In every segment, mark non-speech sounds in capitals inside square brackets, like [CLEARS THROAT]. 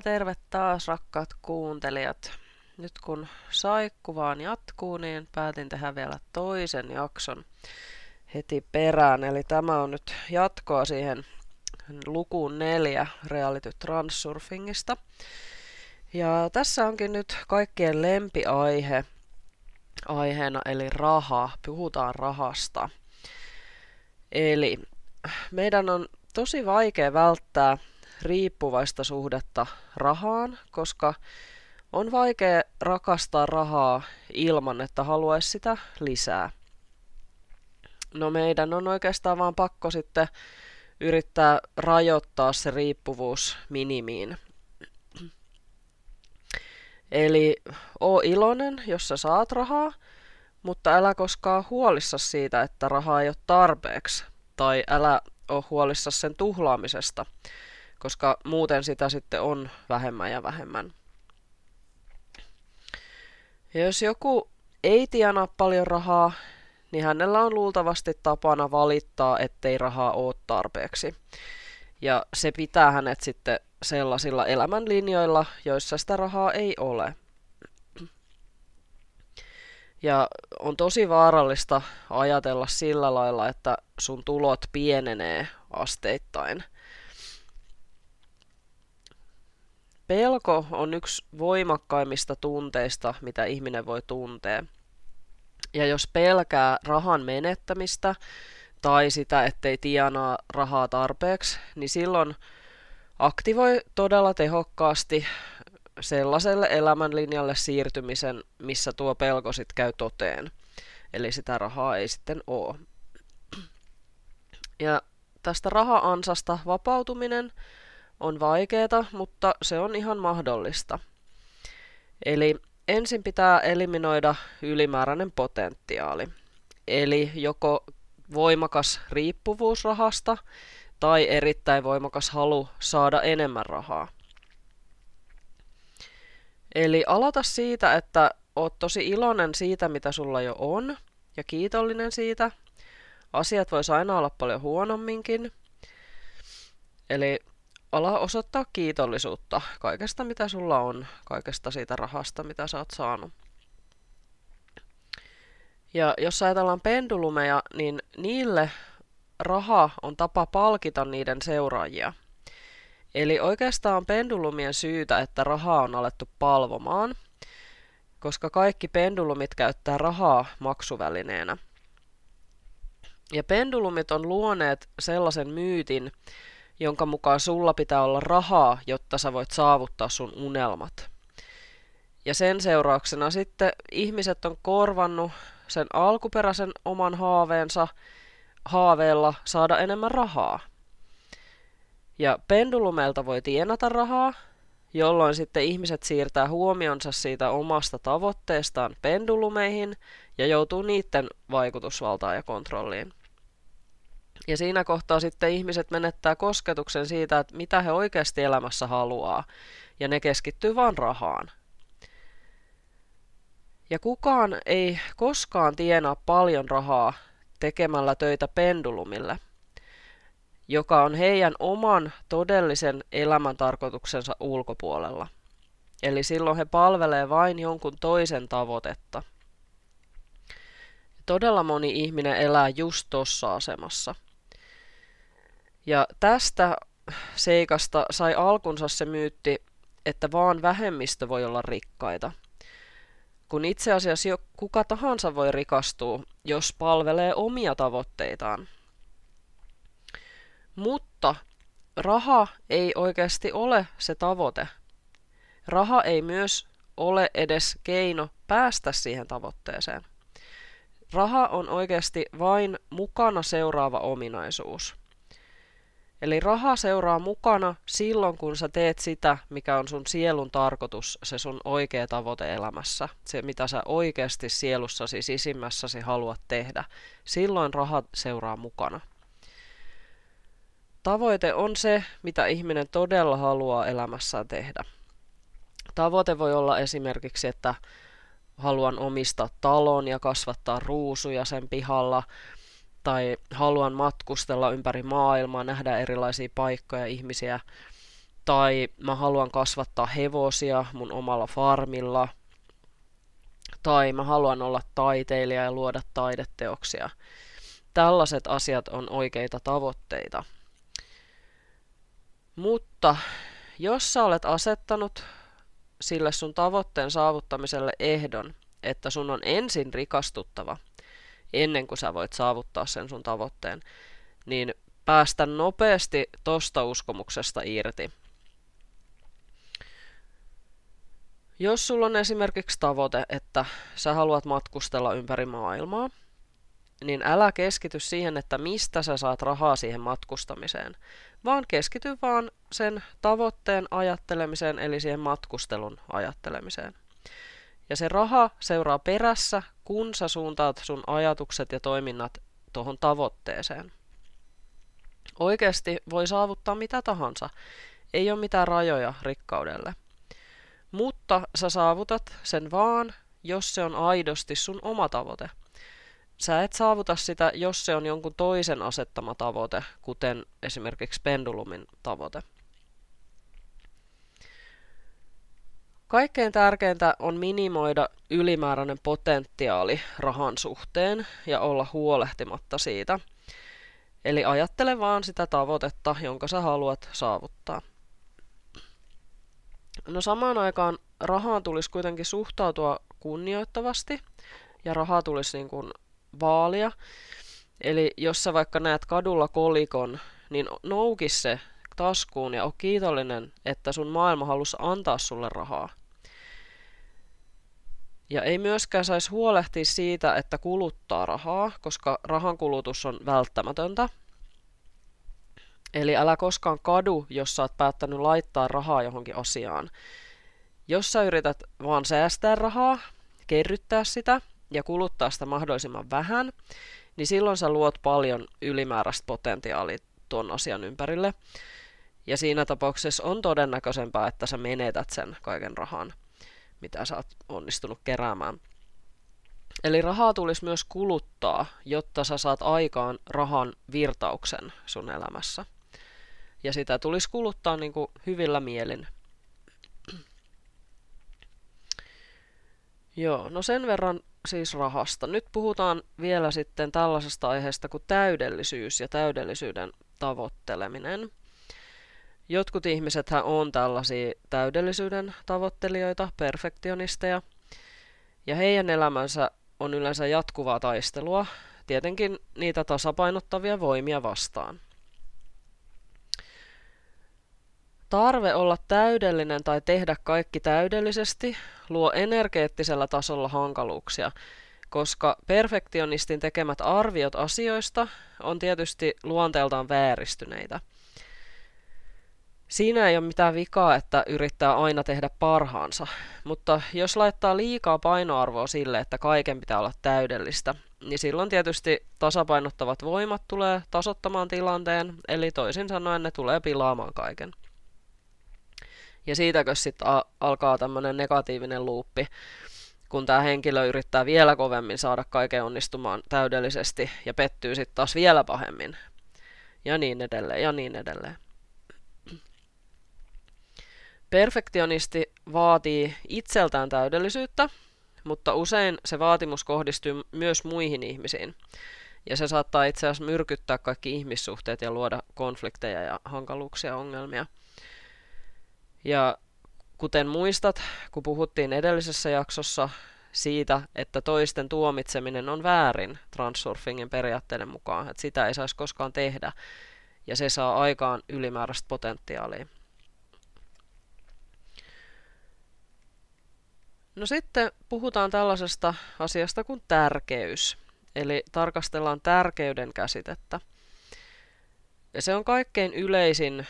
Tervepä terve taas rakkaat kuuntelijat. Nyt kun saikku vaan jatkuu, niin päätin tehdä vielä toisen jakson heti perään. Eli tämä on nyt jatkoa siihen lukuun neljä reality transsurfingista. Ja tässä onkin nyt kaikkien lempiaihe aiheena, eli raha. Puhutaan rahasta. Eli meidän on tosi vaikea välttää riippuvaista suhdetta rahaan, koska on vaikea rakastaa rahaa ilman, että haluaisi sitä lisää. No meidän on oikeastaan vaan pakko sitten yrittää rajoittaa se riippuvuus minimiin. Eli oo iloinen, jos sä saat rahaa, mutta älä koskaan huolissa siitä, että rahaa ei ole tarpeeksi. Tai älä ole huolissa sen tuhlaamisesta, koska muuten sitä sitten on vähemmän ja vähemmän. Ja jos joku ei tienaa paljon rahaa, niin hänellä on luultavasti tapana valittaa, ettei rahaa ole tarpeeksi. Ja se pitää hänet sitten sellaisilla elämänlinjoilla, joissa sitä rahaa ei ole. Ja on tosi vaarallista ajatella sillä lailla, että sun tulot pienenee asteittain – Pelko on yksi voimakkaimmista tunteista, mitä ihminen voi tuntea. Ja jos pelkää rahan menettämistä tai sitä, ettei tienaa rahaa tarpeeksi, niin silloin aktivoi todella tehokkaasti sellaiselle elämänlinjalle siirtymisen, missä tuo pelko sitten käy toteen. Eli sitä rahaa ei sitten ole. Ja tästä raha-ansasta vapautuminen on vaikeaa, mutta se on ihan mahdollista. Eli ensin pitää eliminoida ylimääräinen potentiaali. Eli joko voimakas riippuvuus rahasta tai erittäin voimakas halu saada enemmän rahaa. Eli aloita siitä, että oot tosi iloinen siitä, mitä sulla jo on, ja kiitollinen siitä. Asiat voisi aina olla paljon huonomminkin. Eli ala osoittaa kiitollisuutta kaikesta, mitä sulla on, kaikesta siitä rahasta, mitä sä oot saanut. Ja jos ajatellaan pendulumeja, niin niille raha on tapa palkita niiden seuraajia. Eli oikeastaan pendulumien syytä, että rahaa on alettu palvomaan, koska kaikki pendulumit käyttää rahaa maksuvälineenä. Ja pendulumit on luoneet sellaisen myytin, jonka mukaan sulla pitää olla rahaa, jotta sä voit saavuttaa sun unelmat. Ja sen seurauksena sitten ihmiset on korvannut sen alkuperäisen oman haaveensa haaveella saada enemmän rahaa. Ja pendulumeilta voi tienata rahaa, jolloin sitten ihmiset siirtää huomionsa siitä omasta tavoitteestaan pendulumeihin ja joutuu niiden vaikutusvaltaan ja kontrolliin. Ja siinä kohtaa sitten ihmiset menettää kosketuksen siitä, että mitä he oikeasti elämässä haluaa, ja ne keskittyy vain rahaan. Ja kukaan ei koskaan tienaa paljon rahaa tekemällä töitä pendulumille, joka on heidän oman todellisen elämäntarkoituksensa ulkopuolella. Eli silloin he palvelee vain jonkun toisen tavoitetta. Todella moni ihminen elää just tuossa asemassa – ja tästä seikasta sai alkunsa se myytti, että vaan vähemmistö voi olla rikkaita. Kun itse asiassa jo kuka tahansa voi rikastua, jos palvelee omia tavoitteitaan. Mutta raha ei oikeasti ole se tavoite. Raha ei myös ole edes keino päästä siihen tavoitteeseen. Raha on oikeasti vain mukana seuraava ominaisuus – Eli raha seuraa mukana silloin, kun sä teet sitä, mikä on sun sielun tarkoitus, se sun oikea tavoite elämässä, se mitä sä oikeasti sielussasi sisimmässäsi haluat tehdä. Silloin raha seuraa mukana. Tavoite on se, mitä ihminen todella haluaa elämässään tehdä. Tavoite voi olla esimerkiksi, että haluan omistaa talon ja kasvattaa ruusuja sen pihalla, tai haluan matkustella ympäri maailmaa, nähdä erilaisia paikkoja, ihmisiä, Tai mä haluan kasvattaa hevosia mun omalla farmilla. Tai mä haluan olla taiteilija ja luoda taideteoksia. Tällaiset asiat on oikeita tavoitteita. Mutta jos sä olet asettanut sille sun tavoitteen saavuttamiselle ehdon, että sun on ensin rikastuttava, ennen kuin sä voit saavuttaa sen sun tavoitteen, niin päästä nopeasti tosta uskomuksesta irti. Jos sulla on esimerkiksi tavoite, että sä haluat matkustella ympäri maailmaa, niin älä keskity siihen, että mistä sä saat rahaa siihen matkustamiseen, vaan keskity vaan sen tavoitteen ajattelemiseen, eli siihen matkustelun ajattelemiseen. Ja se raha seuraa perässä, kun sä suuntaat sun ajatukset ja toiminnat tuohon tavoitteeseen. Oikeasti voi saavuttaa mitä tahansa. Ei ole mitään rajoja rikkaudelle. Mutta sä saavutat sen vaan, jos se on aidosti sun oma tavoite. Sä et saavuta sitä, jos se on jonkun toisen asettama tavoite, kuten esimerkiksi pendulumin tavoite. Kaikkein tärkeintä on minimoida ylimääräinen potentiaali rahan suhteen ja olla huolehtimatta siitä. Eli ajattele vaan sitä tavoitetta, jonka sä haluat saavuttaa. No samaan aikaan rahaan tulisi kuitenkin suhtautua kunnioittavasti ja rahaa tulisi niin kuin vaalia. Eli jos sä vaikka näet kadulla kolikon, niin nouki se taskuun ja ole kiitollinen, että sun maailma halusi antaa sulle rahaa. Ja ei myöskään saisi huolehtia siitä, että kuluttaa rahaa, koska rahan kulutus on välttämätöntä. Eli älä koskaan kadu, jos sä oot päättänyt laittaa rahaa johonkin asiaan. Jos sä yrität vaan säästää rahaa, kerryttää sitä ja kuluttaa sitä mahdollisimman vähän, niin silloin sä luot paljon ylimääräistä potentiaalia tuon asian ympärille. Ja siinä tapauksessa on todennäköisempää, että sä menetät sen kaiken rahan, mitä sä oot onnistunut keräämään. Eli rahaa tulisi myös kuluttaa, jotta sä saat aikaan rahan virtauksen sun elämässä. Ja sitä tulisi kuluttaa niin kuin hyvillä mielin. [CLEARS THROAT] Joo, no sen verran siis rahasta. Nyt puhutaan vielä sitten tällaisesta aiheesta kuin täydellisyys ja täydellisyyden tavoitteleminen. Jotkut ihmiset on tällaisia täydellisyyden tavoittelijoita, perfektionisteja, ja heidän elämänsä on yleensä jatkuvaa taistelua, tietenkin niitä tasapainottavia voimia vastaan. Tarve olla täydellinen tai tehdä kaikki täydellisesti luo energeettisellä tasolla hankaluuksia, koska perfektionistin tekemät arviot asioista on tietysti luonteeltaan vääristyneitä. Siinä ei ole mitään vikaa, että yrittää aina tehdä parhaansa, mutta jos laittaa liikaa painoarvoa sille, että kaiken pitää olla täydellistä, niin silloin tietysti tasapainottavat voimat tulee tasottamaan tilanteen, eli toisin sanoen ne tulee pilaamaan kaiken. Ja siitäkö sitten alkaa tämmöinen negatiivinen luuppi, kun tämä henkilö yrittää vielä kovemmin saada kaiken onnistumaan täydellisesti ja pettyy sitten taas vielä pahemmin. Ja niin edelleen, ja niin edelleen. Perfektionisti vaatii itseltään täydellisyyttä, mutta usein se vaatimus kohdistuu myös muihin ihmisiin. Ja se saattaa itse asiassa myrkyttää kaikki ihmissuhteet ja luoda konflikteja ja hankaluuksia ongelmia. Ja kuten muistat, kun puhuttiin edellisessä jaksossa siitä, että toisten tuomitseminen on väärin transurfingin periaatteiden mukaan, että sitä ei saisi koskaan tehdä, ja se saa aikaan ylimääräistä potentiaalia. No sitten puhutaan tällaisesta asiasta kuin tärkeys, eli tarkastellaan tärkeyden käsitettä. Ja se on kaikkein yleisin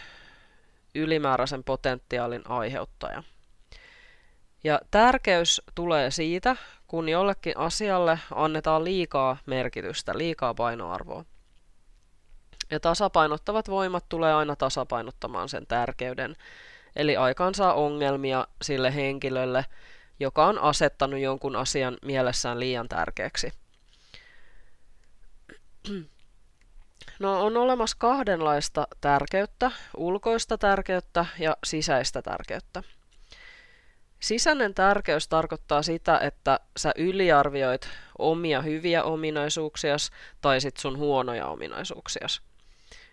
ylimääräisen potentiaalin aiheuttaja. Ja tärkeys tulee siitä, kun jollekin asialle annetaan liikaa merkitystä, liikaa painoarvoa. Ja tasapainottavat voimat tulee aina tasapainottamaan sen tärkeyden, eli aikaansaa ongelmia sille henkilölle, joka on asettanut jonkun asian mielessään liian tärkeäksi. No on olemassa kahdenlaista tärkeyttä, ulkoista tärkeyttä ja sisäistä tärkeyttä. Sisäinen tärkeys tarkoittaa sitä, että sä yliarvioit omia hyviä ominaisuuksias tai sit sun huonoja ominaisuuksias.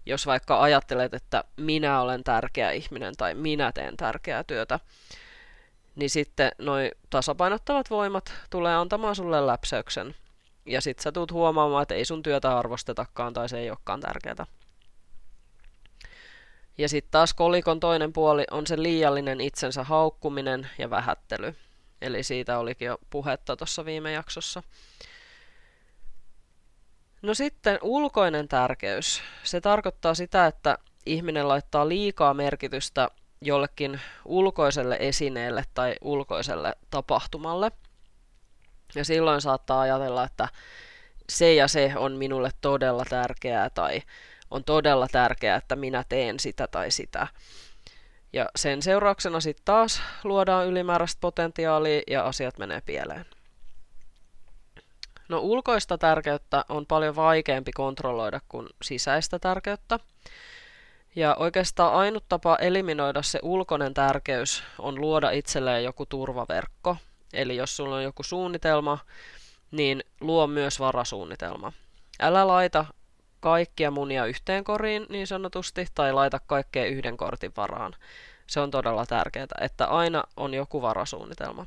Jos vaikka ajattelet, että minä olen tärkeä ihminen tai minä teen tärkeää työtä, niin sitten noi tasapainottavat voimat tulee antamaan sulle läpsäyksen. Ja sit sä tuut huomaamaan, että ei sun työtä arvostetakaan tai se ei olekaan tärkeää. Ja sitten taas kolikon toinen puoli on se liiallinen itsensä haukkuminen ja vähättely. Eli siitä olikin jo puhetta tuossa viime jaksossa. No sitten ulkoinen tärkeys. Se tarkoittaa sitä, että ihminen laittaa liikaa merkitystä jollekin ulkoiselle esineelle tai ulkoiselle tapahtumalle. Ja silloin saattaa ajatella, että se ja se on minulle todella tärkeää tai on todella tärkeää, että minä teen sitä tai sitä. Ja sen seurauksena sitten taas luodaan ylimääräistä potentiaalia ja asiat menee pieleen. No ulkoista tärkeyttä on paljon vaikeampi kontrolloida kuin sisäistä tärkeyttä. Ja oikeastaan ainut tapa eliminoida se ulkoinen tärkeys on luoda itselleen joku turvaverkko. Eli jos sulla on joku suunnitelma, niin luo myös varasuunnitelma. Älä laita kaikkia munia yhteen koriin niin sanotusti, tai laita kaikkea yhden kortin varaan. Se on todella tärkeää, että aina on joku varasuunnitelma.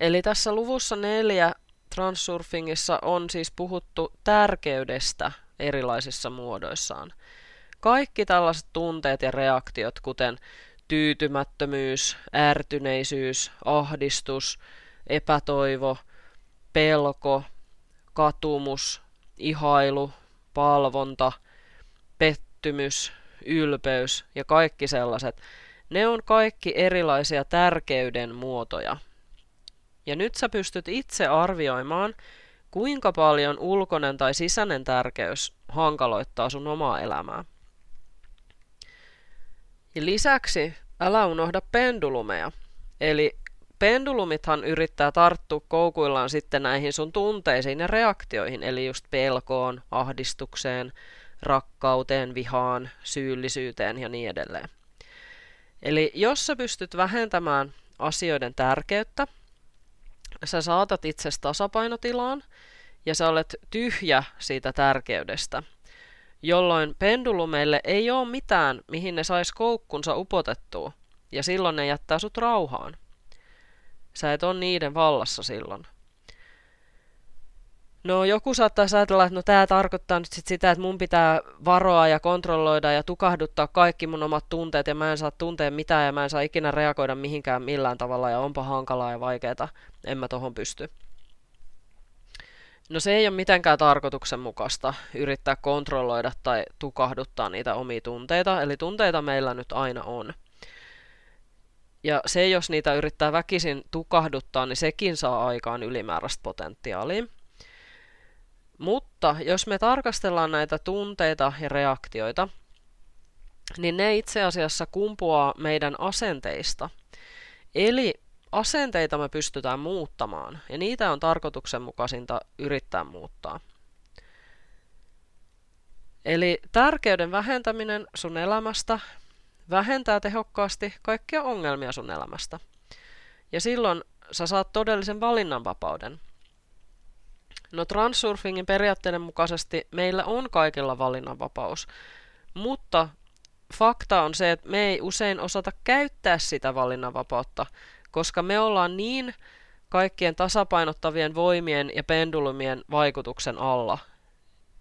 Eli tässä luvussa neljä Transsurfingissa on siis puhuttu tärkeydestä erilaisissa muodoissaan. Kaikki tällaiset tunteet ja reaktiot, kuten tyytymättömyys, ärtyneisyys, ahdistus, epätoivo, pelko, katumus, ihailu, palvonta, pettymys, ylpeys ja kaikki sellaiset, ne on kaikki erilaisia tärkeyden muotoja. Ja nyt sä pystyt itse arvioimaan, kuinka paljon ulkoinen tai sisäinen tärkeys hankaloittaa sun omaa elämää. Ja lisäksi älä unohda pendulumeja, eli pendulumithan yrittää tarttua koukuillaan sitten näihin sun tunteisiin ja reaktioihin, eli just pelkoon, ahdistukseen, rakkauteen, vihaan, syyllisyyteen ja niin edelleen. Eli jos sä pystyt vähentämään asioiden tärkeyttä, sä saatat itsesi tasapainotilaan ja sä olet tyhjä siitä tärkeydestä, jolloin pendulumeille ei ole mitään, mihin ne sais koukkunsa upotettua, ja silloin ne jättää sut rauhaan. Sä et ole niiden vallassa silloin. No joku saattaa ajatella, että no tämä tarkoittaa nyt sit sitä, että mun pitää varoa ja kontrolloida ja tukahduttaa kaikki mun omat tunteet ja mä en saa tuntea mitään ja mä en saa ikinä reagoida mihinkään millään tavalla ja onpa hankalaa ja vaikeaa, en mä tohon pysty. No se ei ole mitenkään tarkoituksenmukaista yrittää kontrolloida tai tukahduttaa niitä omia tunteita, eli tunteita meillä nyt aina on. Ja se, jos niitä yrittää väkisin tukahduttaa, niin sekin saa aikaan ylimääräistä potentiaalia. Mutta jos me tarkastellaan näitä tunteita ja reaktioita, niin ne itse asiassa kumpuaa meidän asenteista. Eli asenteita me pystytään muuttamaan, ja niitä on tarkoituksenmukaisinta yrittää muuttaa. Eli tärkeyden vähentäminen sun elämästä vähentää tehokkaasti kaikkia ongelmia sun elämästä. Ja silloin sä saat todellisen valinnanvapauden. No transsurfingin periaatteiden mukaisesti meillä on kaikilla valinnanvapaus, mutta fakta on se, että me ei usein osata käyttää sitä valinnanvapautta, koska me ollaan niin kaikkien tasapainottavien voimien ja pendulumien vaikutuksen alla.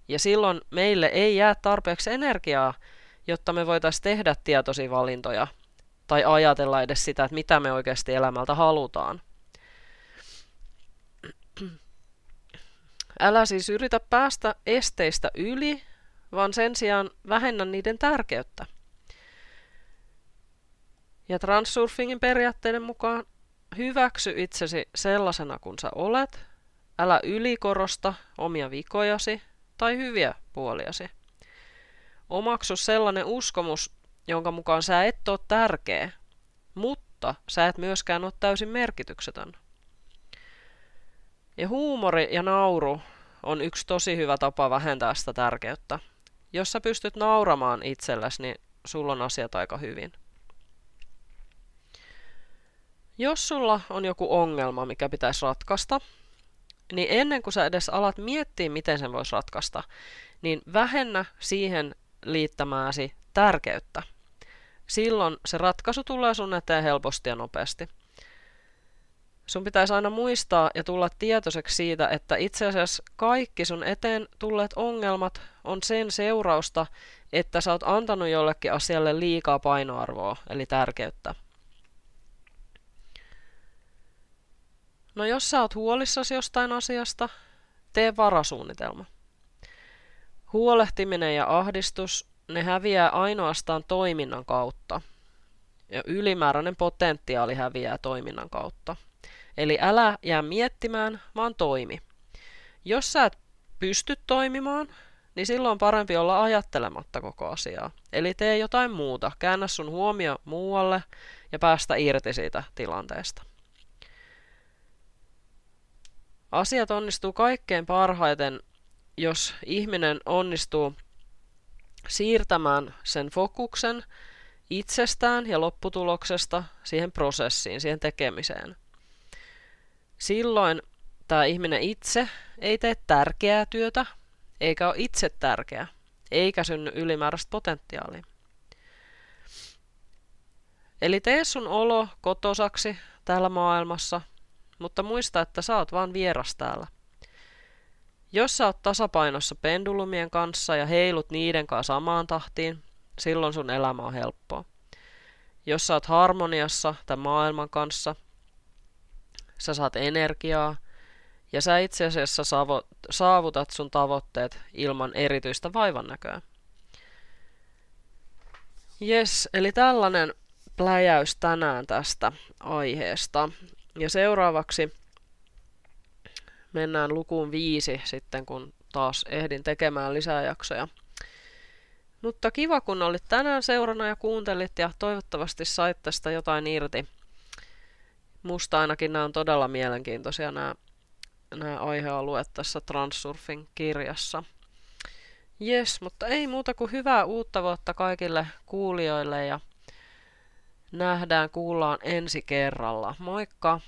Ja silloin meille ei jää tarpeeksi energiaa jotta me voitaisiin tehdä tietoisia valintoja tai ajatella edes sitä, että mitä me oikeasti elämältä halutaan. Älä siis yritä päästä esteistä yli, vaan sen sijaan vähennä niiden tärkeyttä. Ja transsurfingin periaatteiden mukaan hyväksy itsesi sellaisena kuin sä olet, älä ylikorosta omia vikojasi tai hyviä puoliasi. Omaksu sellainen uskomus, jonka mukaan sä et ole tärkeä, mutta sä et myöskään ole täysin merkityksetön. Ja huumori ja nauru on yksi tosi hyvä tapa vähentää sitä tärkeyttä. Jos sä pystyt nauramaan itsellesi, niin sulla on asiat aika hyvin. Jos sulla on joku ongelma, mikä pitäisi ratkaista, niin ennen kuin sä edes alat miettiä, miten sen voisi ratkaista, niin vähennä siihen liittämääsi tärkeyttä. Silloin se ratkaisu tulee sun eteen helposti ja nopeasti. Sun pitäisi aina muistaa ja tulla tietoiseksi siitä, että itse asiassa kaikki sun eteen tulleet ongelmat on sen seurausta, että sä oot antanut jollekin asialle liikaa painoarvoa, eli tärkeyttä. No jos sä oot huolissasi jostain asiasta, tee varasuunnitelma. Huolehtiminen ja ahdistus, ne häviää ainoastaan toiminnan kautta. Ja ylimääräinen potentiaali häviää toiminnan kautta. Eli älä jää miettimään, vaan toimi. Jos sä et pysty toimimaan, niin silloin on parempi olla ajattelematta koko asiaa. Eli tee jotain muuta, käännä sun huomio muualle ja päästä irti siitä tilanteesta. Asiat onnistuu kaikkein parhaiten, jos ihminen onnistuu siirtämään sen fokuksen itsestään ja lopputuloksesta siihen prosessiin, siihen tekemiseen. Silloin tämä ihminen itse ei tee tärkeää työtä, eikä ole itse tärkeä, eikä synny ylimääräistä potentiaalia. Eli tee sun olo kotosaksi täällä maailmassa mutta muista, että sä oot vaan vieras täällä. Jos sä oot tasapainossa pendulumien kanssa ja heilut niiden kanssa samaan tahtiin, silloin sun elämä on helppoa. Jos sä oot harmoniassa tämän maailman kanssa, sä saat energiaa ja sä itse asiassa saavutat sun tavoitteet ilman erityistä vaivannäköä. Yes, eli tällainen pläjäys tänään tästä aiheesta. Ja seuraavaksi mennään lukuun viisi sitten, kun taas ehdin tekemään lisää jaksoja. Mutta kiva, kun olit tänään seurana ja kuuntelit ja toivottavasti sait tästä jotain irti. Musta ainakin nämä on todella mielenkiintoisia nämä, nämä aihealueet tässä Transsurfing kirjassa. Jes, mutta ei muuta kuin hyvää uutta vuotta kaikille kuulijoille ja nähdään, kuullaan ensi kerralla. Moikka!